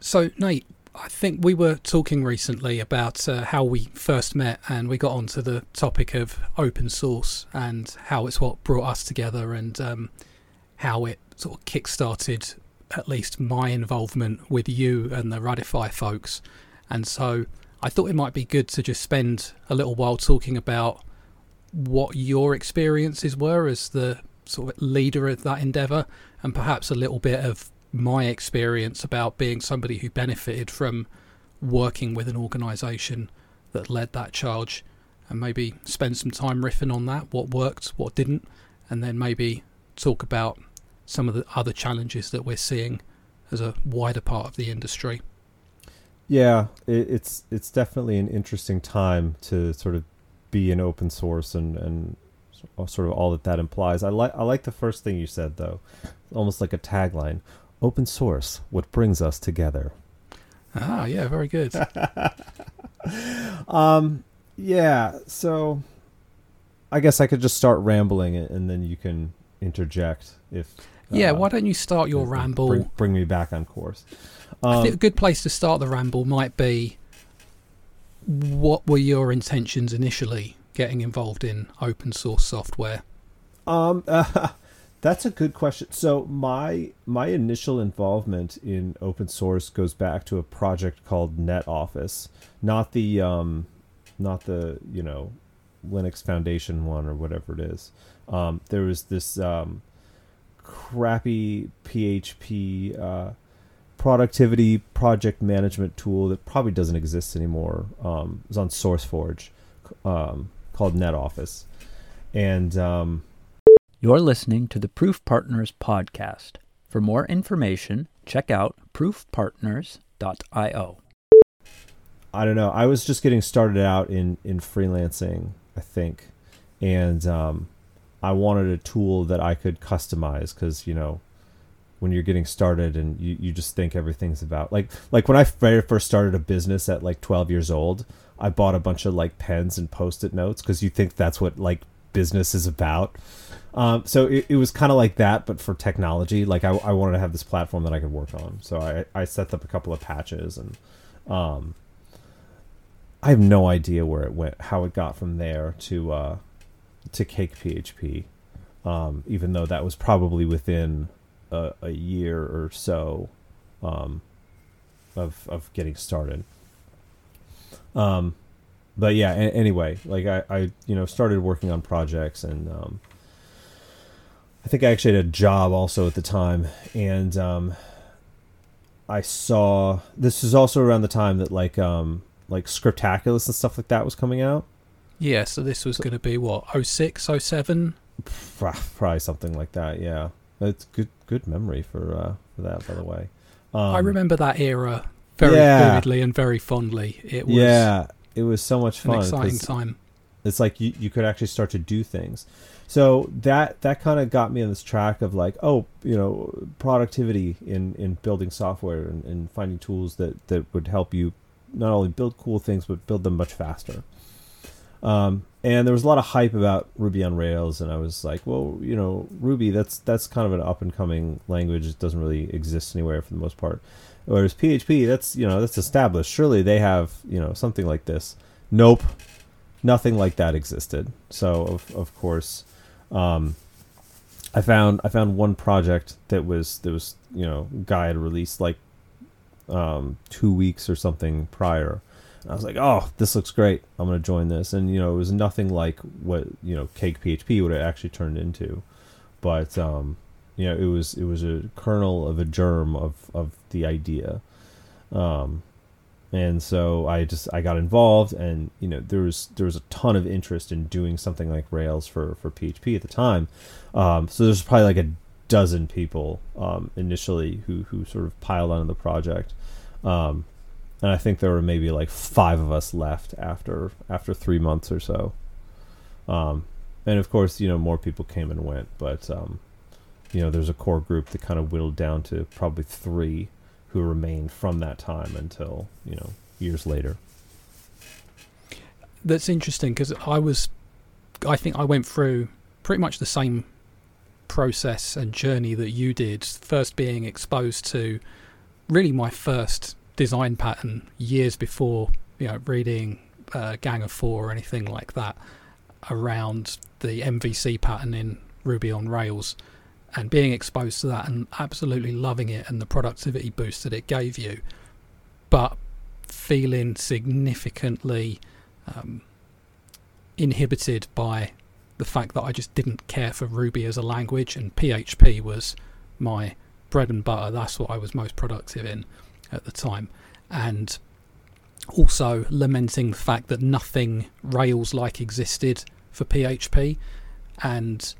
So, Nate, I think we were talking recently about uh, how we first met, and we got onto the topic of open source and how it's what brought us together, and um, how it sort of kick-started at least my involvement with you and the Radify folks. And so, I thought it might be good to just spend a little while talking about what your experiences were as the sort of leader of that endeavor, and perhaps a little bit of my experience about being somebody who benefited from working with an organization that led that charge and maybe spend some time riffing on that what worked what didn't and then maybe talk about some of the other challenges that we're seeing as a wider part of the industry. Yeah it, it's it's definitely an interesting time to sort of be in open source and and sort of all that that implies. I like i like the first thing you said though almost like a tagline open source, what brings us together. Ah, yeah, very good. um, yeah, so I guess I could just start rambling and then you can interject if. Yeah, uh, why don't you start your ramble? Bring, bring, me back on course. Um, I think a good place to start the ramble might be what were your intentions initially getting involved in open source software? Um, uh, That's a good question. So my my initial involvement in open source goes back to a project called NetOffice, not the um, not the you know Linux Foundation one or whatever it is. Um, there was this um, crappy PHP uh, productivity project management tool that probably doesn't exist anymore. Um, it was on SourceForge um, called NetOffice, and um, you're listening to the Proof Partners podcast. For more information, check out proofpartners.io. I don't know. I was just getting started out in in freelancing, I think, and um, I wanted a tool that I could customize because you know when you're getting started and you, you just think everything's about like like when I very first started a business at like 12 years old, I bought a bunch of like pens and post-it notes because you think that's what like business is about. Um, so it, it was kind of like that, but for technology. Like I, I wanted to have this platform that I could work on. So I, I set up a couple of patches and um, I have no idea where it went, how it got from there to uh, to Cake PHP. Um, even though that was probably within a, a year or so um, of of getting started. Um, but yeah, a- anyway, like I, I, you know, started working on projects and um, I think I actually had a job also at the time, and um, I saw this was also around the time that like um, like Scriptaculous and stuff like that was coming out. Yeah, so this was so, going to be what 06, 07? Probably something like that. Yeah, it's good good memory for uh, for that, by the way. Um, I remember that era very yeah. vividly and very fondly. It was yeah, it was so much fun. An exciting time. It's like you, you could actually start to do things. So that that kind of got me on this track of like, oh, you know, productivity in, in building software and, and finding tools that, that would help you not only build cool things but build them much faster. Um, and there was a lot of hype about Ruby on Rails, and I was like, well, you know, Ruby that's that's kind of an up and coming language. It doesn't really exist anywhere for the most part. Whereas PHP, that's you know that's established. Surely they have you know something like this. Nope, nothing like that existed. So of of course, um, I found I found one project that was that was you know guy had released like um, two weeks or something prior. And I was like, oh, this looks great. I'm gonna join this, and you know it was nothing like what you know Cake PHP would have actually turned into, but um, you know it was it was a kernel of a germ of of the idea. Um, and so I just I got involved, and you know there was there was a ton of interest in doing something like Rails for for PHP at the time. Um, so there's probably like a dozen people um, initially who who sort of piled onto the project, um, and I think there were maybe like five of us left after after three months or so. Um, and of course, you know more people came and went, but um, you know there's a core group that kind of whittled down to probably three who remained from that time until you know years later. That's interesting because I was, I think I went through pretty much the same process and journey that you did. First, being exposed to really my first design pattern years before you know reading uh, Gang of Four or anything like that around the MVC pattern in Ruby on Rails and being exposed to that and absolutely loving it and the productivity boost that it gave you, but feeling significantly um, inhibited by the fact that I just didn't care for Ruby as a language and PHP was my bread and butter. That's what I was most productive in at the time. And also lamenting the fact that nothing Rails like existed for PHP. And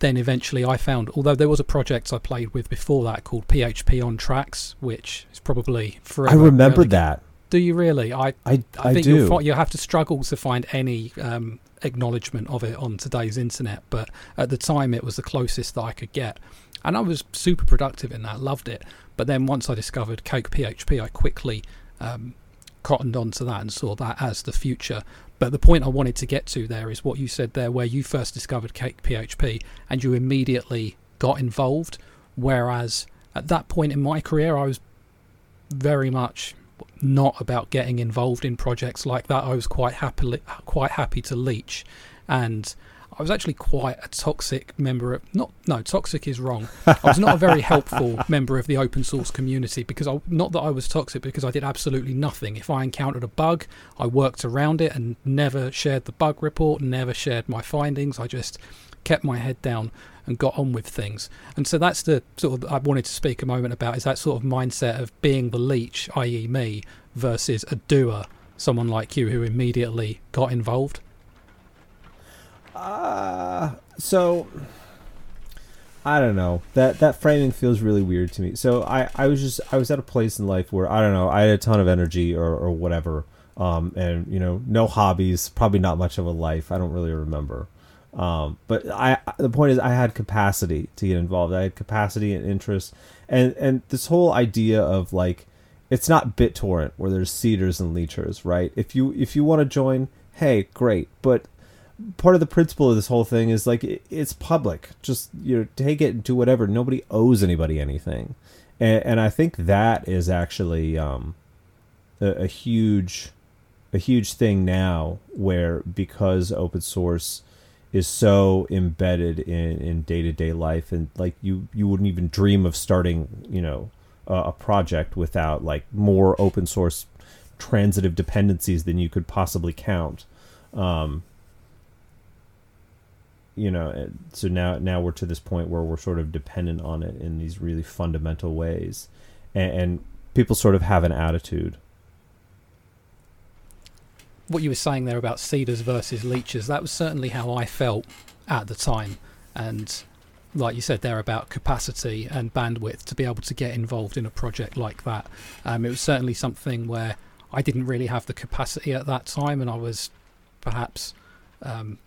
then eventually I found, although there was a project I played with before that called PHP on Trax, which is probably forever. I remember relegated. that. Do you really? I I, I I, think do. you'll, you'll have to struggle to find any um, acknowledgement of it on today's internet. But at the time, it was the closest that I could get, and I was super productive in that. Loved it. But then once I discovered Cake PHP, I quickly um, cottoned onto that and saw that as the future. But the point I wanted to get to there is what you said there, where you first discovered Cake PHP and you immediately got involved. Whereas at that point in my career, I was very much not about getting involved in projects like that. I was quite happily quite happy to leech, and I was actually quite a toxic member of not no toxic is wrong. I was not a very helpful member of the open source community because I not that I was toxic because I did absolutely nothing. If I encountered a bug, I worked around it and never shared the bug report, never shared my findings. I just kept my head down and got on with things. And so that's the sort of I wanted to speak a moment about is that sort of mindset of being the leech, i.e., me, versus a doer, someone like you who immediately got involved. Uh, so I don't know. That that framing feels really weird to me. So I I was just I was at a place in life where I don't know, I had a ton of energy or or whatever. Um and you know, no hobbies, probably not much of a life. I don't really remember. Um but I the point is I had capacity to get involved. I had capacity and interest. And and this whole idea of like it's not BitTorrent where there's seeders and leechers, right? If you if you want to join, hey, great. But part of the principle of this whole thing is like it, it's public. Just you know, take it and do whatever. Nobody owes anybody anything, and, and I think that is actually um, a, a huge, a huge thing now. Where because open source is so embedded in day to day life, and like you you wouldn't even dream of starting you know a, a project without like more open source transitive dependencies than you could possibly count. Um, you know so now now we're to this point where we're sort of dependent on it in these really fundamental ways and, and people sort of have an attitude What you were saying there about seeders versus leeches, that was certainly how I felt at the time. And like you said there about capacity and bandwidth to be able to get involved in a project like that. Um, it was certainly something where I didn't really have the capacity at that time, and I was perhaps um,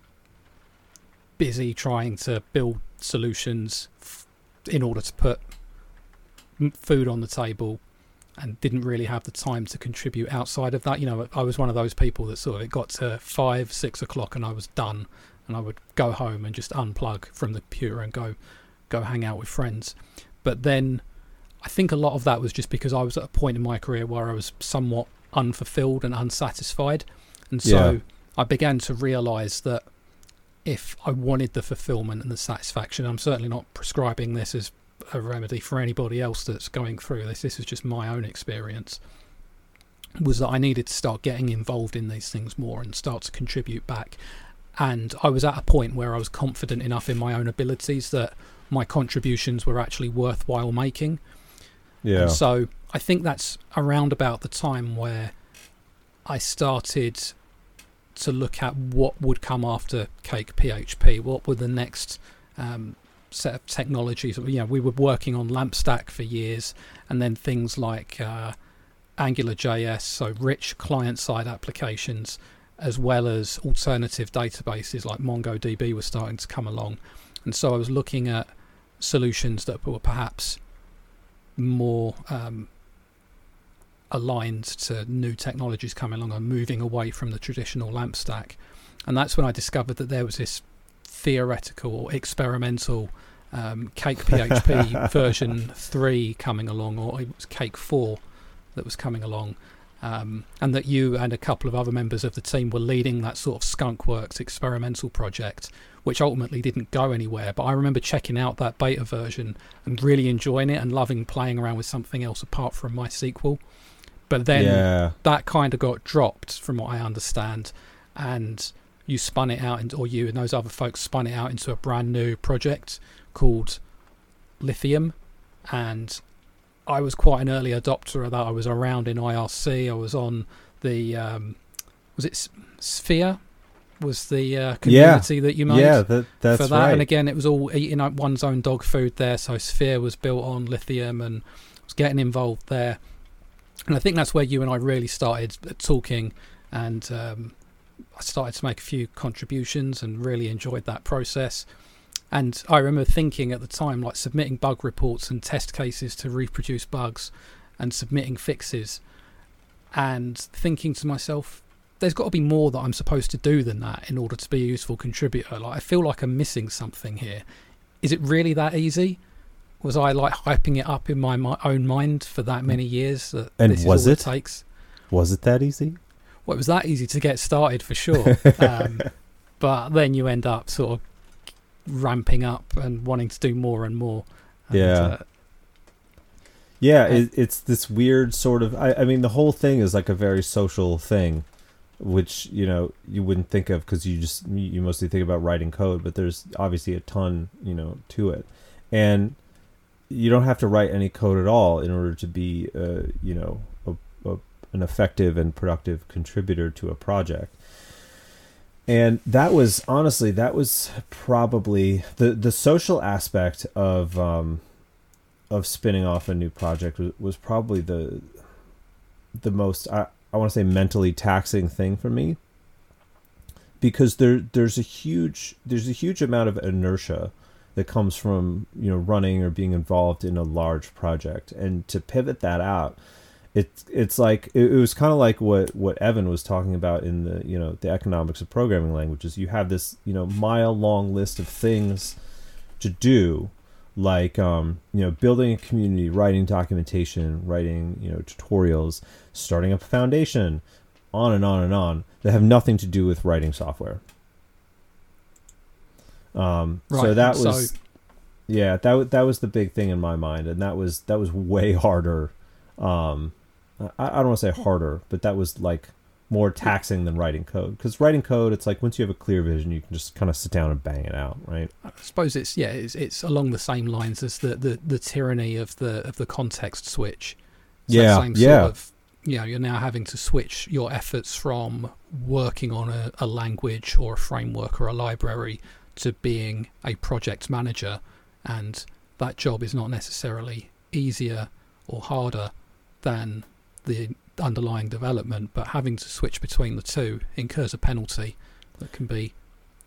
busy trying to build solutions f- in order to put food on the table and didn't really have the time to contribute outside of that. You know, I was one of those people that sort of it got to five, six o'clock and I was done and I would go home and just unplug from the computer and go go hang out with friends. But then I think a lot of that was just because I was at a point in my career where I was somewhat unfulfilled and unsatisfied. And so Yeah. I began to realize that if I wanted the fulfillment and the satisfaction, I'm certainly not prescribing this as a remedy for anybody else that's going through this. This is just my own experience. Was that I needed to start getting involved in these things more and start to contribute back. And I was at a point where I was confident enough in my own abilities that my contributions were actually worthwhile making. yeah And so I think that's around about the time where I started to look at what would come after Cake PHP. What were the next um, set of technologies? You know, we were working on LampStack for years, and then things like uh, AngularJS, so rich client-side applications, as well as alternative databases like MongoDB were starting to come along. And so I was looking at solutions that were perhaps more um, aligned to new technologies coming along and moving away from the traditional lamp stack. And that's when I discovered that there was this theoretical or experimental um, Cake PHP version three coming along, or it was Cake four that was coming along, um, and that you and a couple of other members of the team were leading that sort of Skunkworks experimental project, which ultimately didn't go anywhere. But I remember checking out that beta version and really enjoying it and loving playing around with something else apart from MySQL. But then yeah. that kind of got dropped, from what I understand, and you spun it out, into, or you and those other folks spun it out into a brand new project called Lithium, and I was quite an early adopter of that. I was around in IRC. I was on the um, was it S- Sphere? Was the uh, community yeah. that you made? Yeah, that, that's for that. right. And again, it was all eating up one's own dog food there. So Sphere was built on Lithium and was getting involved there. And I think that's where you and I really started talking. And um, I started to make a few contributions and really enjoyed that process. And I remember thinking at the time, like submitting bug reports and test cases to reproduce bugs and submitting fixes, and thinking to myself, there's got to be more that I'm supposed to do than that in order to be a useful contributor. Like, I feel like I'm missing something here. Is it really that easy? Was I like hyping it up in my, my own mind for that many years? That And this was it? it takes? Was it that easy? Well, it was that easy to get started for sure. um, but then you end up sort of ramping up and wanting to do more and more. And, Yeah. uh, Yeah, it, it's this weird sort of. I, I mean, the whole thing is like a very social thing, which you know you wouldn't think of because you just you mostly think about writing code, but there's obviously a ton you know to it, and you don't have to write any code at all in order to be uh, you know a, a, an effective and productive contributor to a project. And that was honestly that was probably the the social aspect of um, of spinning off a new project was, was probably the the most I, I want to say mentally taxing thing for me because there there's a huge there's a huge amount of inertia that comes from you know running or being involved in a large project. And to pivot that out it's it's like it, it was kind of like what what Evan was talking about in the you know the economics of programming languages. You have this you know mile long list of things to do like um, you know building a community writing documentation writing you know tutorials starting up a foundation on and on and on that have nothing to do with writing software um, so that was so- yeah that that was the big thing in my mind and that was that was way harder um, I, I don't want to say harder but that was like more taxing than writing code because writing code it's like once you have a clear vision you can just kind of sit down and bang it out right I suppose it's yeah, it's, it's along the same lines as the, the, the tyranny of the of the context switch. It's Yeah, same yeah. Sort of, you know, you're now having to switch your efforts from working on a, a language or a framework or a library to being a project manager, and that job is not necessarily easier or harder than the underlying development, but having to switch between the two incurs a penalty that can be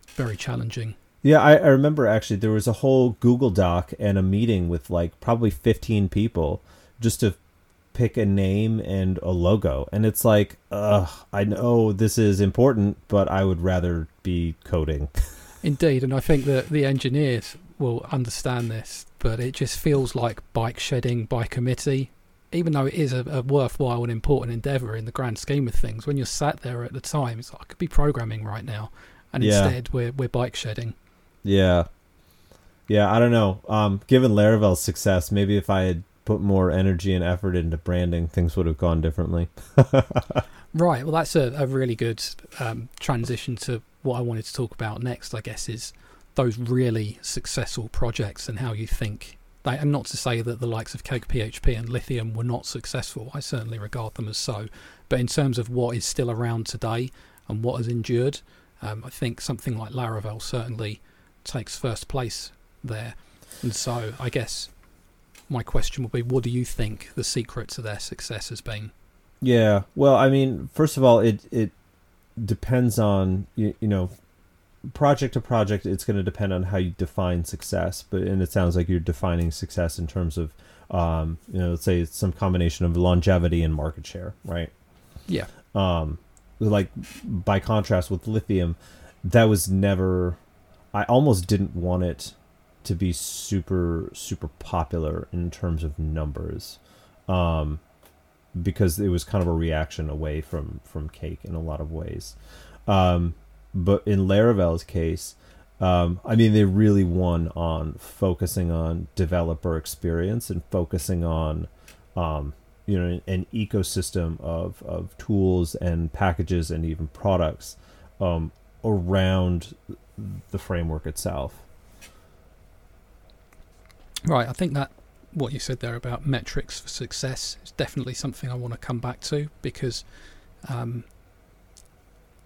very challenging. Yeah, I, I remember actually there was a whole Google Doc and a meeting with like probably 15 people just to pick a name and a logo. And it's like, ugh, I know this is important, but I would rather be coding. Indeed, and I think that the engineers will understand this, but it just feels like bike shedding by committee. Even though it is a, a worthwhile and important endeavour in the grand scheme of things, when you're sat there at the time, it's like I could be programming right now, and Yeah. instead we're we're bike shedding. Yeah. Yeah, I don't know. Um, given Laravel's success, maybe if I had put more energy and effort into branding, things would have gone differently. Right. Well, that's a, a really good um, transition to what I wanted to talk about next. I guess is those really successful projects and how you think. They, and not to say that the likes of Cake PHP and Lithium were not successful. I certainly regard them as so. But in terms of what is still around today and what has endured, um, I think something like Laravel certainly takes first place there. And so I guess my question would be, what do you think the secret to their success has been? Yeah. Well, I mean, first of all, it it depends on you, you know project to project it's going to depend on how you define success but and it sounds like you're defining success in terms of um you know let's say it's some combination of longevity and market share right Yeah. um like by contrast with lithium that was never i almost didn't want it to be super super popular in terms of numbers, um, because it was kind of a reaction away from from Cake in a lot of ways. Um, but in Laravel's case, um, I mean, they really won on focusing on developer experience and focusing on, um, you know, an, an, ecosystem of, of tools and packages and even products um, around the framework itself. Right. I think that what you said there about metrics for success is definitely something I want to come back to because um,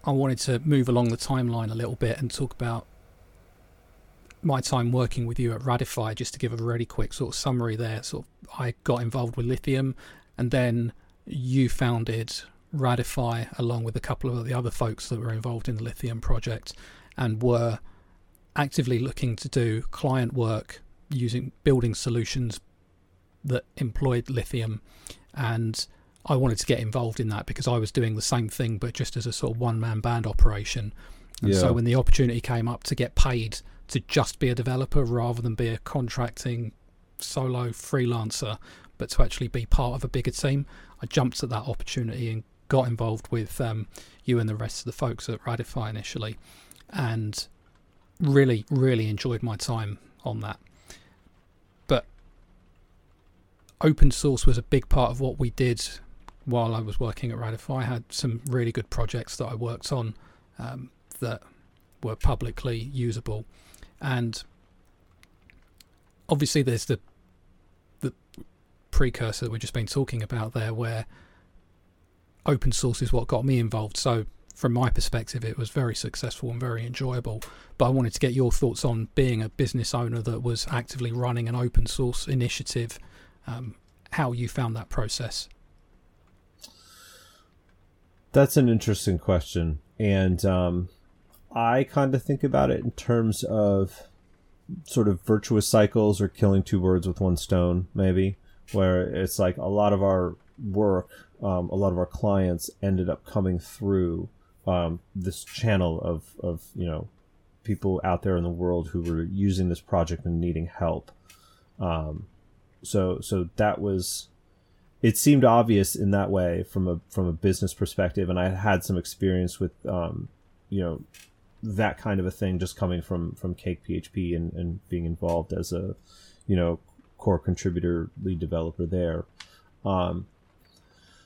I wanted to move along the timeline a little bit and talk about my time working with you at Radify. Just to give a really quick sort of summary there. Sort of, I got involved with Lithium, and then you founded Radify along with a couple of the other folks that were involved in the Lithium project, and were actively looking to do client work using building solutions that employed lithium and I wanted to get involved in that because I was doing the same thing, but just as a sort of one man band operation. And yeah. so when the opportunity came up to get paid to just be a developer rather than be a contracting solo freelancer, but to actually be part of a bigger team, I jumped at that opportunity and got involved with um, you and the rest of the folks at Radify initially, and really, really enjoyed my time on that. But open source was a big part of what we did while I was working at Radify. I had some really good projects that I worked on um, that were publicly usable, and obviously there's the the precursor that we've just been talking about there, where open source is what got me involved. So from my perspective, it was very successful and very enjoyable. But I wanted to get your thoughts on being a business owner that was actively running an open source initiative. Um, how you found that process? That's an interesting question, and um, I kind of think about it in terms of sort of virtuous cycles or killing two birds with one stone, maybe, where it's like a lot of our work, um, a lot of our clients ended up coming through um, this channel of, of, you know, people out there in the world who were using this project and needing help. Um, so, so that was it seemed obvious in that way from a from a business perspective, and I had some experience with um, you know that kind of a thing just coming from from Cake PHP and, and being involved as a you know core contributor lead developer there. Um,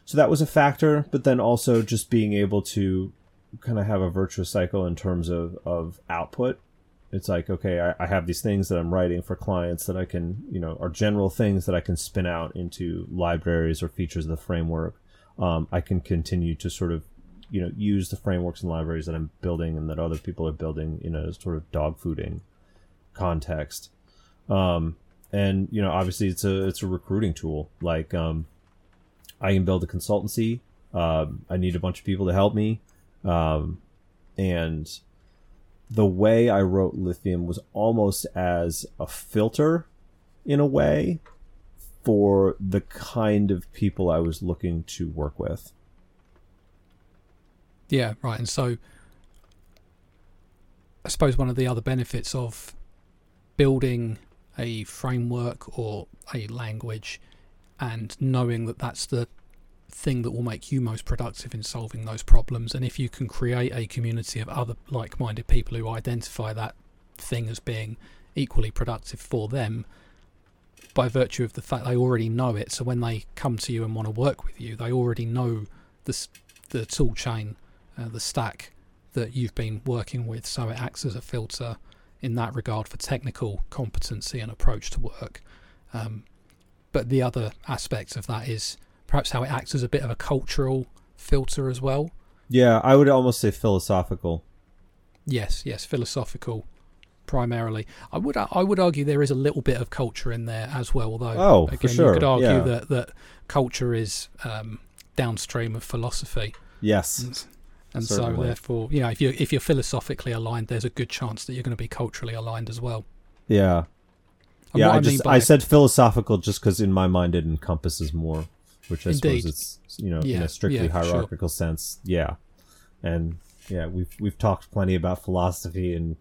so that was a factor, but then also just being able to kind of have a virtuous cycle in terms of, of output it's like okay I, I, have these things that i'm writing for clients that i can you know are general things that i can spin out into libraries or features of the framework. Um, i can continue to sort of you know use the frameworks and libraries that i'm building and that other people are building in a sort of dog fooding context. Um, and you know obviously it's a it's a recruiting tool. Like um, i can build a consultancy. Um, i need a bunch of people to help me. Um, and the way I wrote Lithium was almost as a filter in a way for the kind of people I was looking to work with. Yeah, right. And so I suppose one of the other benefits of building a framework or a language and knowing that that's the thing that will make you most productive in solving those problems. And if you can create a community of other like minded people who identify that thing as being equally productive for them, by virtue of the fact they already know it, so when they come to you and want to work with you, they already know the, the tool chain, uh, the stack that you've been working with, so it acts as a filter in that regard for technical competency and approach to work. Um, but the other aspect of that is perhaps how it acts as a bit of a cultural filter as well. Yeah, I would almost say philosophical. Yes, yes, philosophical primarily. I would I would argue there is a little bit of culture in there as well. Although, oh, again, for sure. you could argue yeah. that that culture is um, downstream of philosophy. Yes. And, and so, therefore, you know, if you if you're philosophically aligned, there's a good chance that you're going to be culturally aligned as well. Yeah. And yeah, I, I just I said philosophical just because in my mind it encompasses more which I Indeed. suppose it's you know yeah, in a strictly yeah, hierarchical sure. sense. Yeah, and yeah, we've we've talked plenty about philosophy and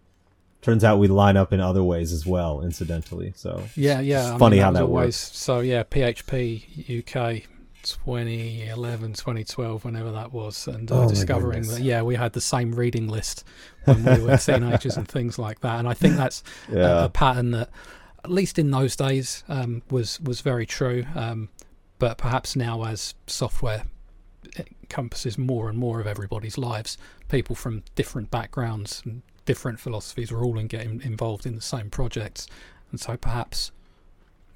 turns out we line up in other ways as well, incidentally. So yeah, yeah. It's funny mean, how that always, works. So yeah, PHP UK 2011, 2012, whenever that was, and uh, Oh discovering that yeah, we had the same reading list when we were teenagers and things like that. And I think that's a, a pattern that, at least in those days, um, was was very true. Um, but perhaps now, as software encompasses more and more of everybody's lives, people from different backgrounds and different philosophies are all in getting involved in the same projects, and so perhaps,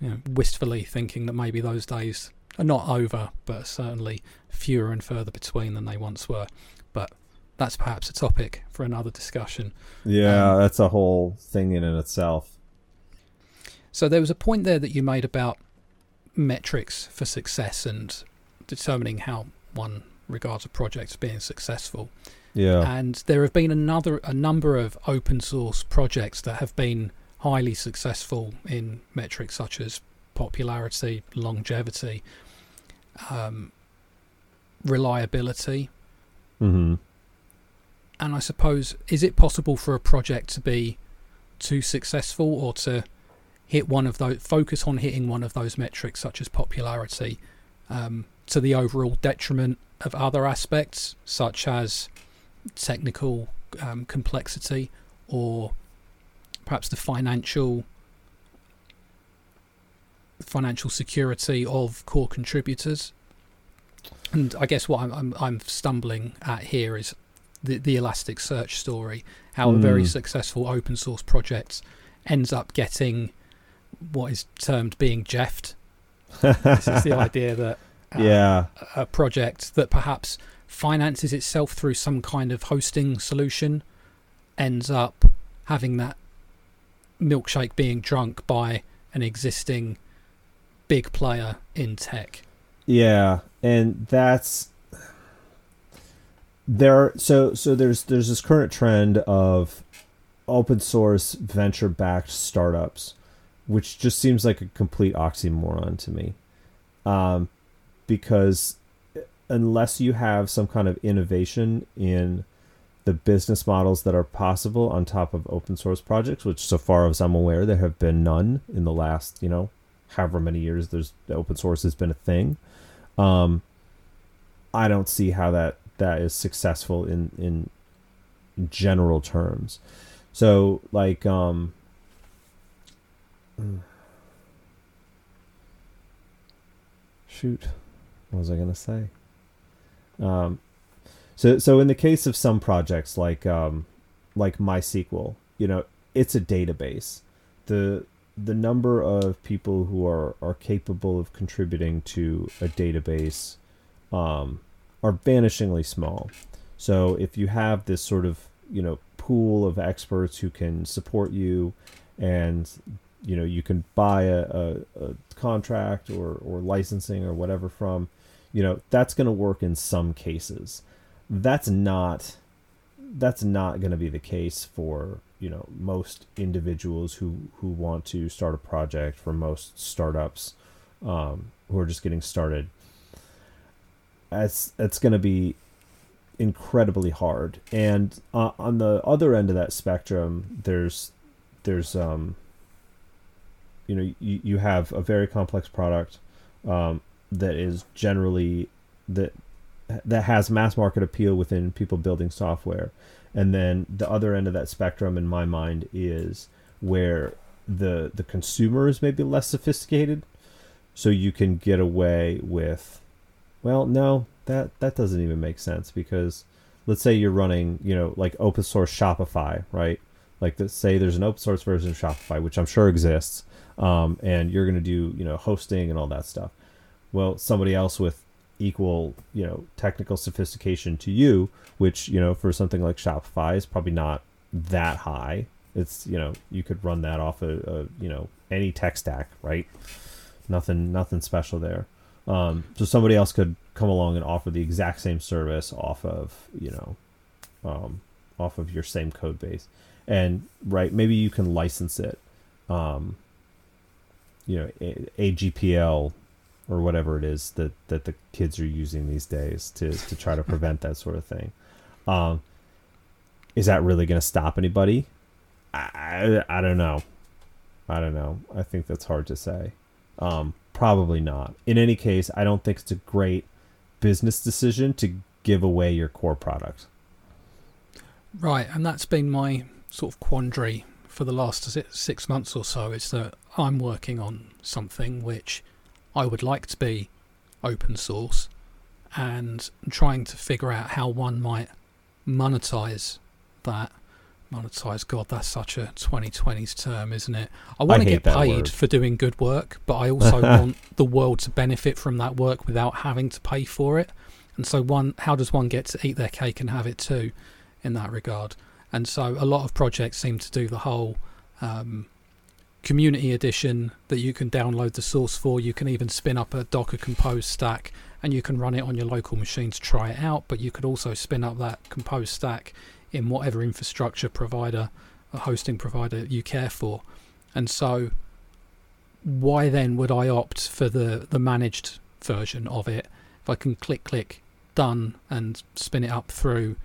you know, wistfully thinking that maybe those days are not over, but certainly fewer and further between than they once were. But that's perhaps a topic for another discussion. yeah, um, that's a whole thing in and itself. So there was a point there that you made about metrics for success and determining how one regards a project as being successful. Yeah. And there have been another a number of open source projects that have been highly successful in metrics such as popularity, longevity, um, reliability, Mm-hmm. and I suppose is it possible for a project to be too successful or to hit one of those focus on hitting one of those metrics such as popularity um, to the overall detriment of other aspects such as technical um, complexity or perhaps the financial financial security of core contributors and I guess what I'm, I'm, I'm stumbling at here is the, the Elasticsearch story, how a very Mm. successful open source project ends up getting what is termed being jeffed. this is the idea that uh, yeah. a project that perhaps finances itself through some kind of hosting solution ends up having that milkshake being drunk by an existing big player in tech. Yeah, and that's there. So so there's there's this current trend of open source venture backed startups, which just seems like a complete oxymoron to me, um, because unless you have some kind of innovation in the business models that are possible on top of open source projects, which so far as I'm aware there have been none in the last you know however many years there's open source has been a thing um i don't see how that that is successful in in general terms. So like um shoot. What was i to say? Um so so in the case of some projects like um like mysql you know it's a database. The the number of people who are are capable of contributing to a database um, are vanishingly small. So if you have this sort of you know pool of experts who can support you, and you know you can buy a, a, a contract or or licensing or whatever from, you know that's going to work in some cases. That's not that's not going to be the case for you know most individuals who who want to start a project for most startups um, who are just getting started it's it's going to be incredibly hard and uh, on the other end of that spectrum there's there's um you know you, you have a very complex product um, that is generally that that has mass market appeal within people building software. And then the other end of that spectrum in my mind is where the the consumer is maybe less sophisticated. So you can get away with well no that that doesn't even make sense because let's say you're running you know like open source shopify right? Like let's say there's an open source version of shopify which i'm sure exists um, and you're going to do you know hosting and all that stuff. Well somebody else with equal you know technical sophistication to you which you know for something like shopify is probably not that high. It's you know you could run that off a, a you know any tech stack right? Nothing nothing special there. Um, so somebody else could come along and offer the exact same service off of you know um, off of your same code base. And right maybe you can license it um, you know AGPL or whatever it is that that the kids are using these days to to try to prevent that sort of thing um, is that really going to stop anybody I, I don't know. I don't know. I think that's hard to say. Um, probably not. In any case, I don't think it's a great business decision to give away your core product. Right, and that's been my sort of quandary for the last six months or so. Is that I'm working on something which I would like to be open source and trying to figure out how one might monetize that. Monetize, God, that's such a 2020s term, isn't it? I want to get paid word. for doing good work, but I also want the world to benefit from that work without having to pay for it. And so, one, how does one get to eat their cake and have it too, in that regard? And so, a lot of projects seem to do the whole um, community edition that you can download the source for. You can even spin up a Docker Compose stack and you can run it on your local machine to try it out. But you could also spin up that Compose stack in whatever infrastructure provider, a hosting provider you care for. And so, why then would I opt for the, the managed version of it if I can click, click, done, and spin it up through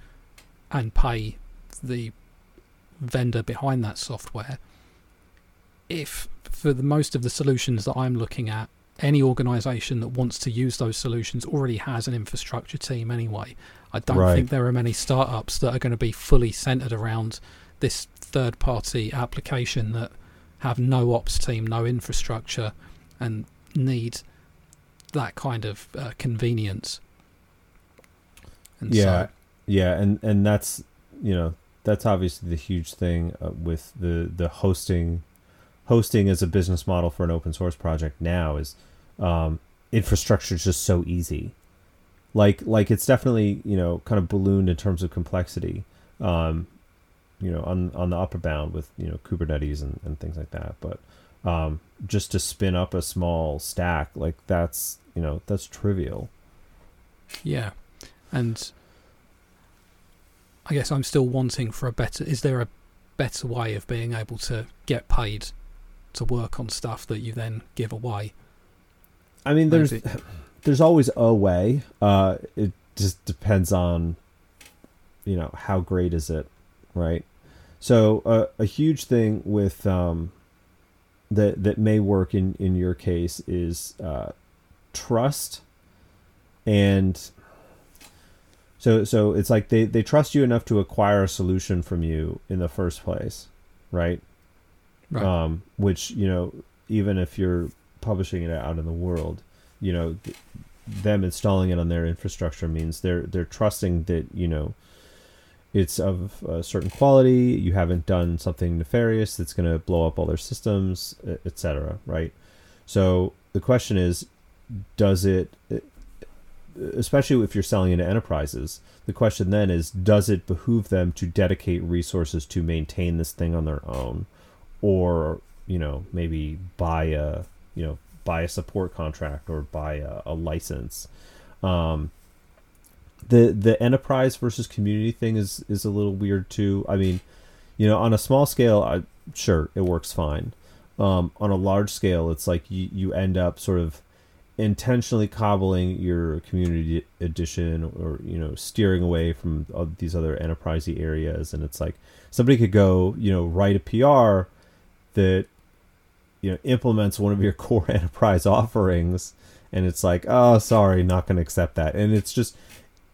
and pay the vendor behind that software? If for the most of the solutions that I'm looking at, any organization that wants to use those solutions already has an infrastructure team anyway. I don't right. think there are many startups that are going to be fully centered around this third party application that have no ops team, no infrastructure, and need that kind of uh, convenience. And yeah, so, yeah, and and that's you know that's obviously the huge thing uh, with the the hosting hosting as a business model for an open source project now is um, infrastructure is just so easy. Like like it's definitely you know kind of ballooned in terms of complexity. Um, you know on on the upper bound with you know Kubernetes and, and things like that. But um, just to spin up a small stack like that's you know that's trivial. Yeah, and I guess I'm still wanting for a better. Is there a better way of being able to get paid to work on stuff that you then give away. I mean, there's there's always a way. Uh, it just depends on you know how great is it, right? So uh, a huge thing with um, that that may work in in your case is uh, trust and so so it's like they they trust you enough to acquire a solution from you in the first place right right. um, which you know even if you're publishing it out in the world, you know th- them installing it on their infrastructure means they're they're trusting that you know it's of a certain quality. You haven't done something nefarious that's going to blow up all their systems, etc. Right. So the question is, does it, especially if you're selling into enterprises, the question then is, does it behoove them to dedicate resources to maintain this thing on their own, or you know maybe buy a you know buy a support contract or buy a, a license. Um, the the enterprise versus community thing is is a little weird too. I mean, you know, on a small scale, I, sure it works fine. Um, on a large scale, it's like you you end up sort of intentionally cobbling your community edition or you know steering away from these other enterprisey areas and it's like somebody could go you know write a pr that you know implements one of your core enterprise offerings and it's like oh sorry not going to accept that. And it's just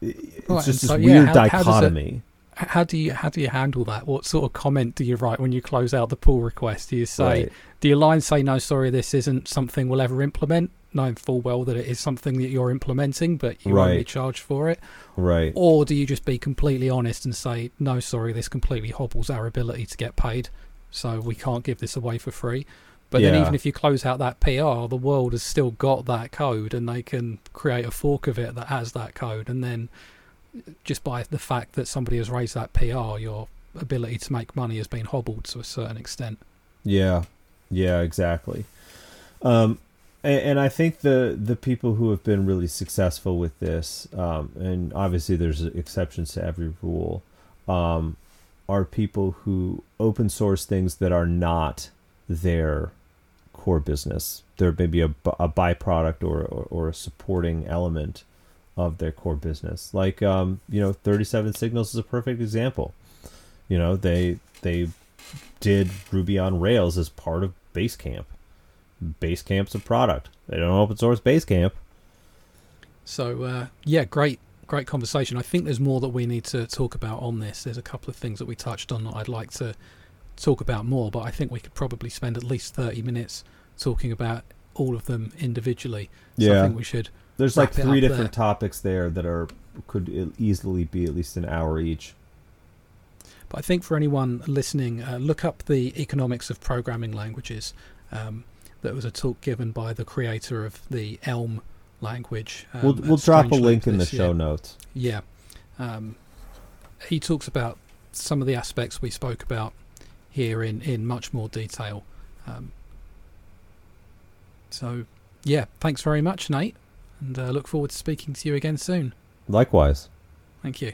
it's right, just this so, weird how, dichotomy how, it, how do you how do you handle that? What sort of comment do you write when you close out the pull request? Do you say right. do your line say no sorry this isn't something we'll ever implement knowing full well that it is something that you're implementing but you right. only charge for it? Right. Or do you just be completely honest and say no sorry this completely hobbles our ability to get paid so we can't give this away for free. But yeah. then even if you close out that PR, the world has still got that code and they can create a fork of it that has that code. And then just by the fact that somebody has raised that PR, your ability to make money has been hobbled to a certain extent. Yeah, yeah, exactly. Um, and, and, I think the the people who have been really successful with this, um, and obviously there's exceptions to every rule, um, are people who open source things that are not their core business. There may be a, a byproduct or, or, or a supporting element of their core business. Like, um, you know, 37 Signals is a perfect example. You know, they they did Ruby on Rails as part of Basecamp. Basecamp's a product. They don't open source Basecamp. So uh, yeah, great, great conversation. I think there's more that we need to talk about on this. There's a couple of things that we touched on that I'd like to talk about more, but I think we could probably spend at least 30 minutes talking about all of them individually. So Yeah. I think we should. There's like three different there. topics there that are could easily be at least an hour each. But I think for anyone listening, uh, look up the economics of programming languages. Um, that was a talk given by the creator of the Elm language. Um, we'll we'll drop a link in the show year. notes. Yeah. Um, he talks about some of the aspects we spoke about here in, in much more detail. Um, so, yeah, thanks very much, Nate, and uh, look forward to speaking to you again soon. Likewise. Thank you.